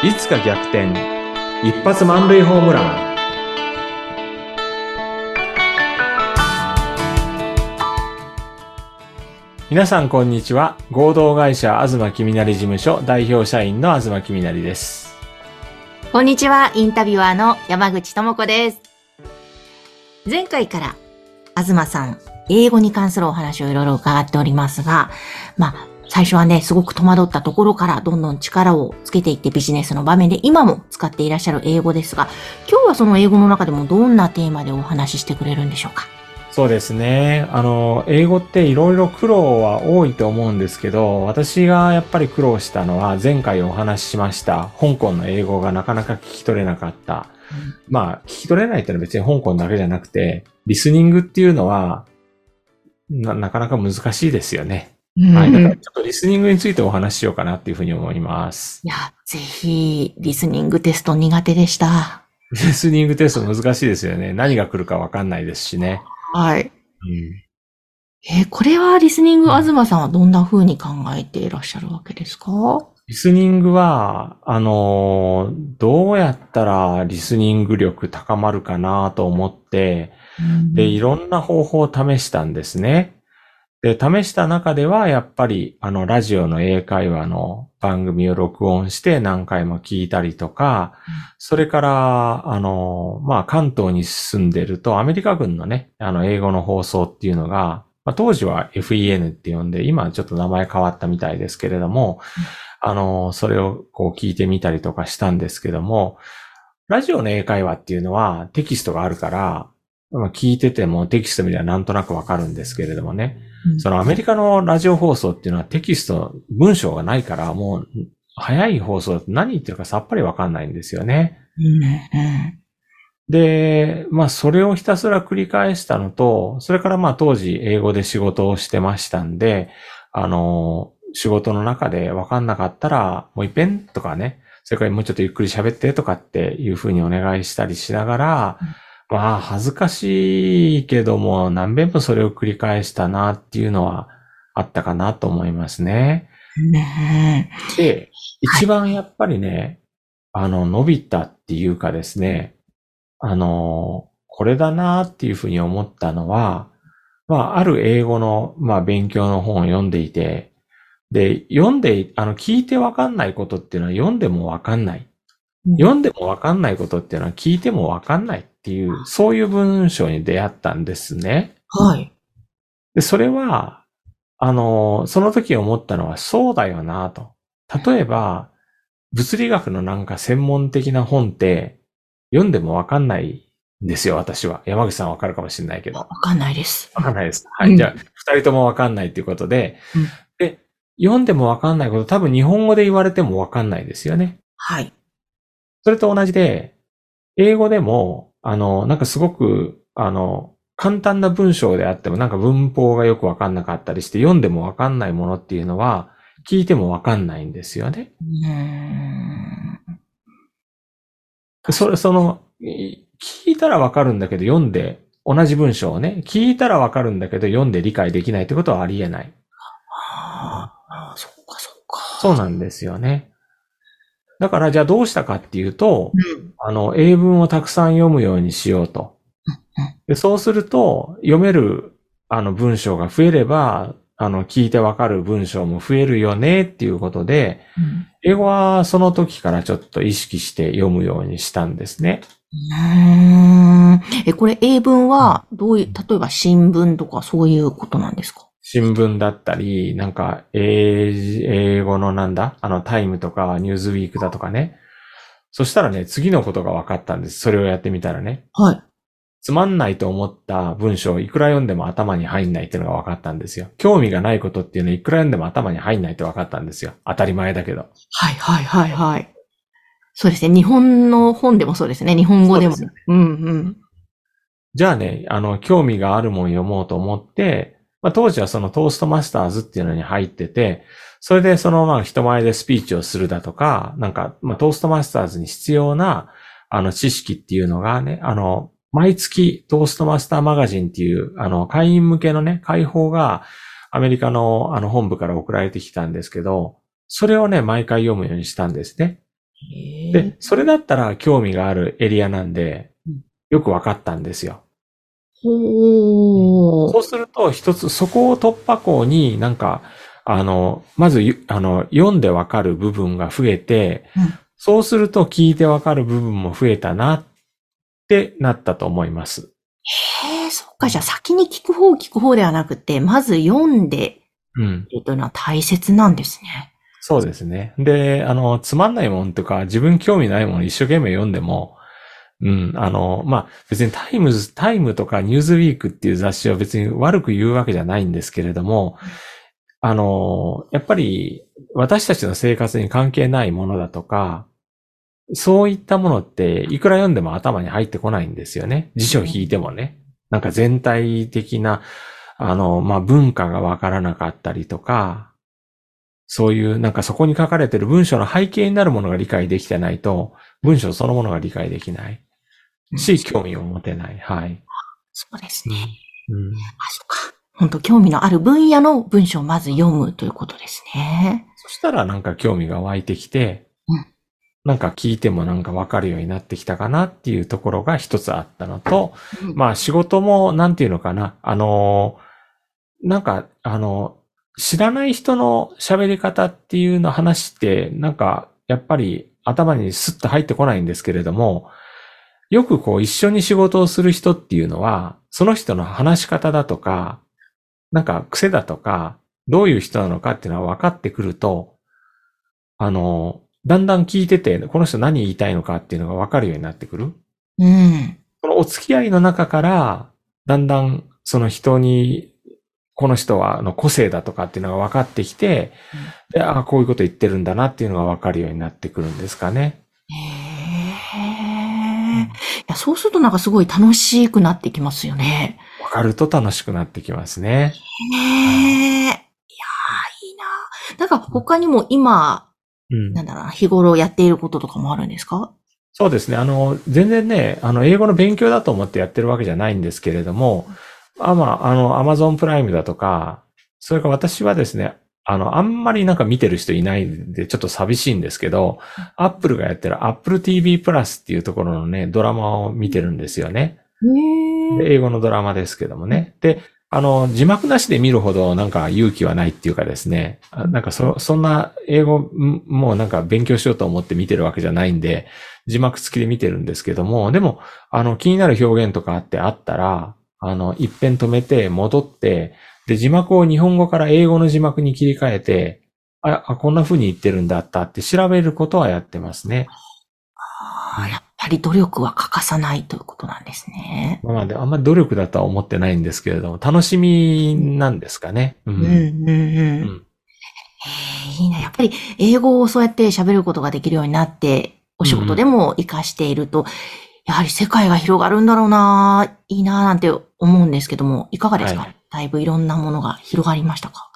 いつか逆転。一発満塁ホームラン。皆さんこんにちは。合同会社東きみなり事務所代表社員の東きみなりです。こんにちは、インタビュアーの山口智子です。前回から、東さん、英語に関するお話をいろいろ伺っておりますが、まあ、最初はね、すごく戸惑ったところからどんどん力をつけていってビジネスの場面で今も使っていらっしゃる英語ですが、今日はその英語の中でもどんなテーマでお話ししてくれるんでしょうか？そうですね。あの、英語っていろいろ苦労は多いと思うんですけど、私がやっぱり苦労したのは前回お話ししました香港の英語がなかなか聞き取れなかった。まあ、聞き取れないってのは別に香港だけじゃなくて、リスニングっていうのは、な、なかなか難しいですよね。はい。だからちょっとリスニングについてお話ししようかなっていうふうに思います。いや、ぜひ、リスニングテスト苦手でした。リスニングテスト難しいですよね。何が来るかわかんないですしね。はい。うんえーこれはリスニング、東さんはどんな風に考えていらっしゃるわけですか？リスニングは、あのーどうやったらリスニング力高まるかなと思って、で、いろんな方法を試したんですね。で、試した中では、やっぱり、あの、ラジオの英会話の番組を録音して何回も聞いたりとか、それから、あの、まあ、関東に住んでると、アメリカ軍のね、あの、英語の放送っていうのが、まあ、当時は FEN って呼んで、今はちょっと名前変わったみたいですけれども、あの、それをこう聞いてみたりとかしたんですけども、ラジオの英会話っていうのはテキストがあるから、まあ聞いててもテキスト見ればなんとなくわかるんですけれどもね。うんそのアメリカのラジオ放送っていうのはテキスト、文章がないから、もう早い放送だと何言ってるかさっぱりわかんないんですよね。うんうんで、まあそれをひたすら繰り返したのと、それからまあ当時英語で仕事をしてましたんで、あの、仕事の中でわかんなかったら、もう一遍とかね、それからもうちょっとゆっくり喋ってとかっていうふうにお願いしたりしながら、まあ恥ずかしいけども何遍もそれを繰り返したなっていうのはあったかなと思いますね。ねで、一番やっぱりね、あの、伸びたっていうかですね、あの、これだなっていうふうに思ったのは、まあ、ある英語の、まあ、勉強の本を読んでいて、で、読んで、あの、聞いてわかんないことっていうのは読んでもわかんない。え読んでもわかんないことっていうのは聞いてもわかんないっていう、そういう文章に出会ったんですね。はい。で、それは、あの、その時思ったのはそうだよなと。例えば、物理学のなんか専門的な本って読んでもわかんないんですよ、私は。山口さんわかるかもしれないけど。わかんないです。わかんないです。はい。うんじゃあ、二人ともわかんないっていうことで、うんで、読んでもわかんないこと多分日本語で言われてもわかんないですよね。はい。それと同じで、英語でも、あの、なんかすごく、あの、簡単な文章であってもなんか文法がよくわかんなかったりして読んでもわかんないものっていうのは聞いてもわかんないんですよね。それ、その、い聞いたらわかるんだけど読んで、同じ文章をね、聞いたらわかるんだけど読んで理解できないってことはありえない。ああ、そっかそっか。そうなんですよね。だからじゃあどうしたかっていうと、うん。あの、英文をたくさん読むようにしようと。でそうすると、読める、あの、文章が増えれば、あの、聞いてわかる文章も増えるよねっていうことで、うん英語はその時からちょっと意識して読むようにしたんですね。うーんえ、これ英文はどういう、例えば新聞とかそういうことなんですか？新聞だったり、なんか、英英語のなんだあの、タイムとか、ニューズウィークだとかね。そしたらね、次のことが分かったんです。それをやってみたらね。はい。つまんないと思った文章、いくら読んでも頭に入んないっていうのが分かったんですよ。興味がないことっていうのは、いくら読んでも頭に入んないって分かったんですよ。当たり前だけど。はいはいはいはい。そうですね。日本の本でもそうですね。日本語でも。そうですうんうん。じゃあね、あの、興味があるもん読もうと思って、まあ、当時はそのトーストマスターズっていうのに入ってて、それでそのまあ人前でスピーチをするだとか、なんか、まあ、トーストマスターズに必要な、あの、知識っていうのがね、あの、毎月トーストマスターマガジンっていう、あの、会員向けのね、会報がアメリカのあの本部から送られてきたんですけど、それをね、毎回読むようにしたんですね。で、それだったら興味があるエリアなんでうん、よくわかったんですよ。ほそうすると、一つ、そこを突破口になんか、あの、まずゆ、あの、読んでわかる部分が増えて、うんそうすると聞いてわかる部分も増えたなってなったと思います。へえ、そっか。じゃあ先に聞く方聞く方ではなくて、まず読んで、うん。というのは大切なんですね。そうですね。で、あの、つまんないもんとか、自分興味ないもの一生懸命読んでも、うん、あの、まあ、別にタイムズ、タイムとかニューズウィークっていう雑誌は別に悪く言うわけじゃないんですけれども、あの、やっぱり私たちの生活に関係ないものだとか、そういったものっていくら読んでも頭に入ってこないんですよね。辞書を引いてもね。なんか全体的な、あの、まあ、文化がわからなかったりとか、そういうなんかそこに書かれてる文章の背景になるものが理解できてないと、文章そのものが理解できない。し、興味を持てない。はい。そうですね。うん、あ、そっか。本当興味のある分野の文章をまず読むということですね。そしたらなんか興味が湧いてきて、うんなんか聞いてもなんかわかるようになってきたかなっていうところが一つあったのと、まあ仕事もなんていうのかな、あの、なんか、あの、知らない人の喋り方っていうの話って、なんか、やっぱり頭にスッと入ってこないんですけれども、よくこう一緒に仕事をする人っていうのは、その人の話し方だとか、なんか癖だとか、どういう人なのかっていうのは分かってくると、あの、だんだん聞いてて、この人何言いたいのかっていうのが分かるようになってくる。うん。このお付き合いの中から、だんだんその人に、この人はあの個性だとかっていうのが分かってきて、で、ああ、こういうこと言ってるんだなっていうのが分かるようになってくるんですかね。や、そうするとなんかすごい楽しくなってきますよね。分かると楽しくなってきますね。ねえ。いやー、いいな。なんか他にも今、うんなんだろうな、日頃やっていることとかもあるんですか？そうですね。あの、全然ね、あの、英語の勉強だと思ってやってるわけじゃないんですけれども、あまあ、あの、アマゾンプライムだとか、それから私はですね、あの、あんまりなんか見てる人いないんで、ちょっと寂しいんですけど、アップルがやってる Apple TV プラスっていうところのね、ドラマを見てるんですよね。英語のドラマですけどもね。で、あの、字幕なしで見るほどなんか勇気はないっていうかですね、あなんかそ、そんな英語んもうなんか勉強しようと思って見てるわけじゃないんで、字幕付きで見てるんですけども、でも、あの、気になる表現とかあってあったら、あの、一遍止めて戻って、で、字幕を日本語から英語の字幕に切り替えて、あ、あこんな風に言ってるんだったって調べることはやってますね。あーやっぱり努力は欠かさないということなんですね。まあまあで、あんまり努力だとは思ってないんですけれども、楽しみなんですかね。う。うんん、うん、うん。いいな。やっぱり英語をそうやって喋ることができるようになって、お仕事でも活かしていると、やはり世界が広がるんだろうな、いいななんて思うんですけども、いかがですか、はいだいぶいろんなものが広がりましたか？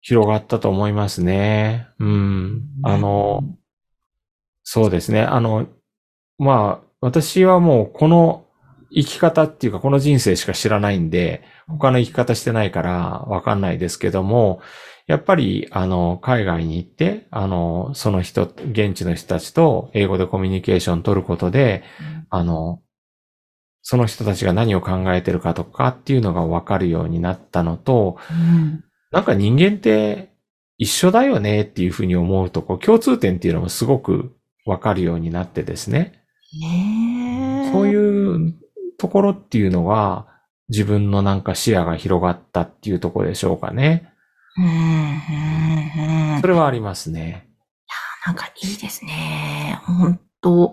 広がったと思いますね。うん。あの、そうですね。あの、まあ、私はもうこの生き方っていうかこの人生しか知らないんで、他の生き方してないからわかんないですけども、やっぱり、あの、海外に行って、あの、その人、現地の人たちと英語でコミュニケーション取ることで、あの、その人たちが何を考えてるかとかっていうのがわかるようになったのと、うん。なんか人間って一緒だよねっていうふうに思うと、こう共通点っていうのもすごくわかるようになってですね。そういうところっていうのは自分のなんか視野が広がったっていうところでしょうかね。うん、うん、うんそ。れはありますね。なんかいいですね。本当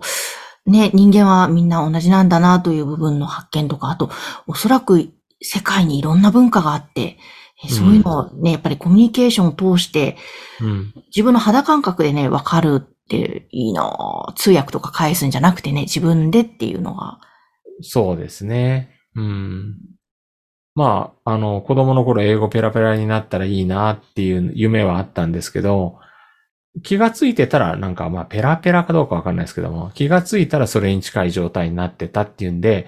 ね、人間はみんな同じなんだなという部分の発見とか、あと、おそらく世界にいろんな文化があって、えそういうのをね、やっぱりコミュニケーションを通して、うん。自分の肌感覚でね、わかるっていいなぁ通訳とか返すんじゃなくてね、自分でっていうのが。そうですね。うん。まあ、あの、子供の頃英語ペラペラになったらいいなっていう夢はあったんですけど、気がついてたらなんかまあペラペラかどうかわかんないですけども、気がついたらそれに近い状態になってたっていうんで、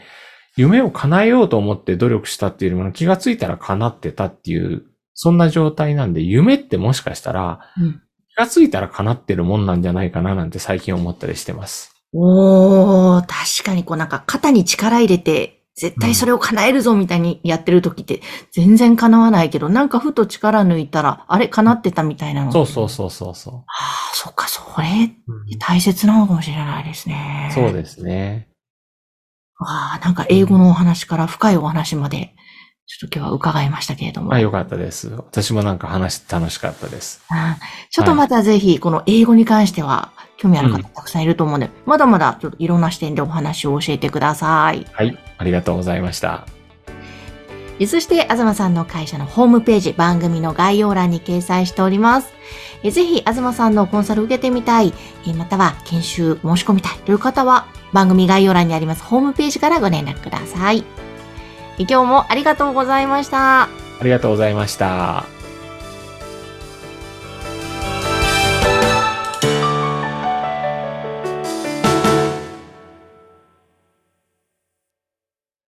夢を叶えようと思って努力したっていうよりも気がついたら叶ってたっていう、そんな状態なんで、夢ってもしかしたら、うんがついたら叶ってるもんなんじゃないかななんて最近思ったりしてます。おー、確かにこうなんか肩に力入れて、絶対それを叶えるぞみたいにやってる時って全然叶わないけど、なんかふと力抜いたら、あれ叶ってたみたいなの。そうそうそうそうそああ、そっか、それう。大切なのかもしれないですね。そうですね。わあ、なんか英語のお話から深いお話まで、ちょっと今日は伺いましたけれども。あ、よかったです。私もなんか話楽しかったです。あちょっとまたぜひ、この英語に関しては、興味ある方うんたくさんいると思うので、まだまだちょっといろんな視点でお話を教えてください。はい。ありがとうございました。えそして、東さんの会社のホームページ、番組の概要欄に掲載しております。えぜひ、東さんのコンサル受けてみたい、えまたは研修申し込みたいという方は、番組概要欄にありますホームページからご連絡ください。今日もありがとうございました。ありがとうございました。